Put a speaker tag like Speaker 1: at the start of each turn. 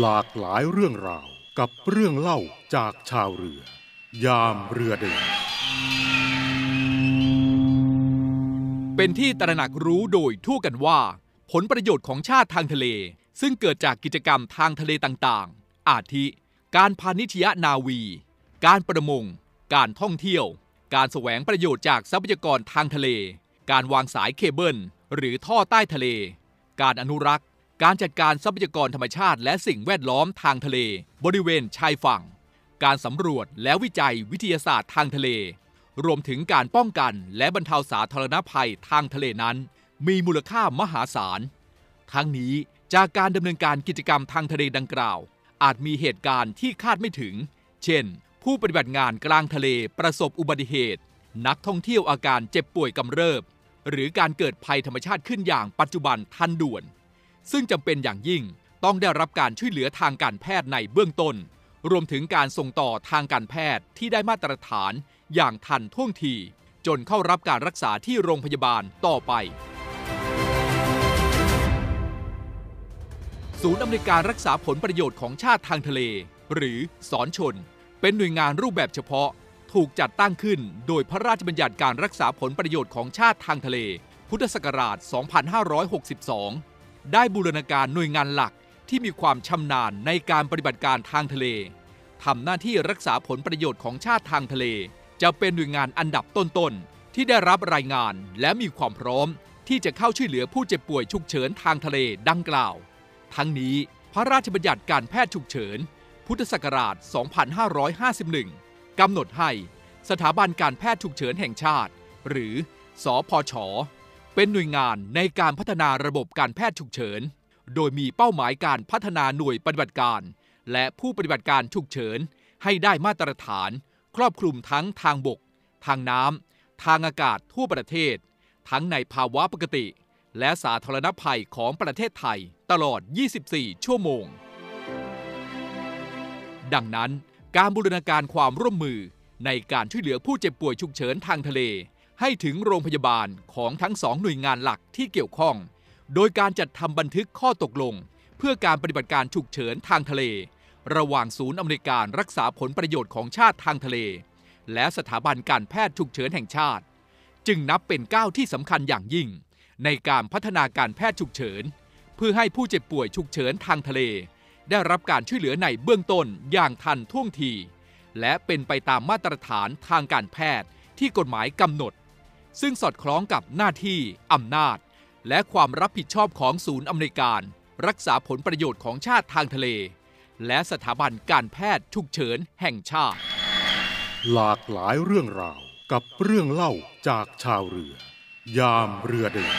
Speaker 1: หลากหลายเรื่องราวกับเรื่องเล่าจากชาวเรือ ยามเรือเดิน
Speaker 2: เป็นที่ตระหนักรู้โดยทั่วกันว่า ผลประโยชน์ของชาติทางทะเล ซึ่งเกิดจากกิจกรรมทางทะเลต่างๆ อาทิ การพาณิชยนาวี การประมง การท่องเที่ยว การแสวงประโยชน์จากทรัพยากรทางทะเล การวางสายเคเบิล หรือท่อใต้ทะเล การอนุรักษ์ การจัดการทรัพยากรธรรมชาติ และสิ่งแวดล้อมทางทะเล บริเวณชายฝั่ง การสำรวจและวิจัยวิทยาศาสตร์ทางทะเล รวมถึงการป้องกันและบรรเทาสาธารณภัยทางทะเลนั้น มีมูลค่ามหาศาล ทั้งนี้จากการดำเนินการกิจกรรมทางทะเลดังกล่าว อาจมีเหตุการณ์ที่คาดไม่ถึง เช่น ผู้ปฏิบัติงานกลางทะเลประสบอุบัติเหตุ นักท่องเที่ยวอาการเจ็บป่วยกำเริบ หรือการเกิดภัยธรรมชาติขึ้นอย่างปัจจุบันทันด่วน ซึ่งจำเป็นอย่างยิ่งต้องได้รับการช่วยเหลือทางการแพทย์ในเบื้องต้น รวมถึงการส่งต่อทางการแพทย์ที่ได้มาตรฐานอย่างทันท่วงที จนเข้ารับการรักษาที่โรงพยาบาลต่อไป ศูนย์อำนวยการรักษาผลประโยชน์ของชาติทางทะเล หรือสอนชน เป็นหน่วยงานรูปแบบเฉพาะ ถูกจัดตั้งขึ้นโดยพระราชบัญญัติการรักษาผลประโยชน์ของชาติทางทะเล พุทธศักราช 2562 ได้บูรณาการหน่วยงานหลักที่มีความชำนาญในการปฏิบัติการทางทะเลทำหน้าที่รักษาผลประโยชน์ของชาติทางทะเล จะเป็นหน่วยงานอันดับต้นๆ ที่ได้รับรายงานและมีความพร้อม ที่จะเข้าช่วยเหลือผู้เจ็บป่วยฉุกเฉินทางทะเลดังกล่าว ทั้งนี้พระราชบัญญัติการแพทย์ฉุกเฉิน พุทธศักราช 2551 กำหนดให้สถาบันการแพทย์ฉุกเฉินแห่งชาติ หรือสอพช เป็นหน่วยงานในการพัฒนาระบบการแพทย์ฉุกเฉิน โดยมีเป้าหมายการพัฒนาหน่วยปฏิบัติการ และผู้ปฏิบัติการฉุกเฉิน ให้ได้มาตรฐาน ครอบคลุมทั้งทางบก ทางน้ำ ทางอากาศทั่วประเทศ ทั้งในภาวะปกติ และสาธารณภัยของประเทศไทยตลอด 24 ชั่วโมง ดังนั้น การบูรณาการความร่วมมือในการช่วยเหลือผู้เจ็บป่วยฉุกเฉินทางทะเล ให้ถึงโรงพยาบาลของทั้งสองหน่วยงานหลักที่เกี่ยวข้อง โดยการจัดทำบันทึกข้อตกลง เพื่อการปฏิบัติการฉุกเฉินทางทะเล ระหว่างศูนย์อำนวยการรักษาผลประโยชน์ของชาติทางทะเล และสถาบันการแพทย์ฉุกเฉินแห่งชาติ จึงนับเป็นก้าวที่สำคัญอย่างยิ่ง ในการพัฒนาการแพทย์ฉุกเฉิน เพื่อให้ผู้เจ็บป่วยฉุกเฉินทางทะเล ได้รับการช่วยเหลือในเบื้องต้นอย่างทันท่วงทีและเป็นไปตามมาตรฐานทางการแพทย์ที่กฎหมายกำหนด ซึ่งสอดคล้องกับหน้าที่ อำนาจ และความรับผิดชอบของศูนย์อำนวยการ รักษาผลประโยชน์ของชาติทางทะเล และสถาบันการแพทย์ฉุกเฉินแห่งชาติ
Speaker 1: หลากหลายเรื่องราวกับเรื่องเล่าจากชาวเรือ ยามเรือเดิน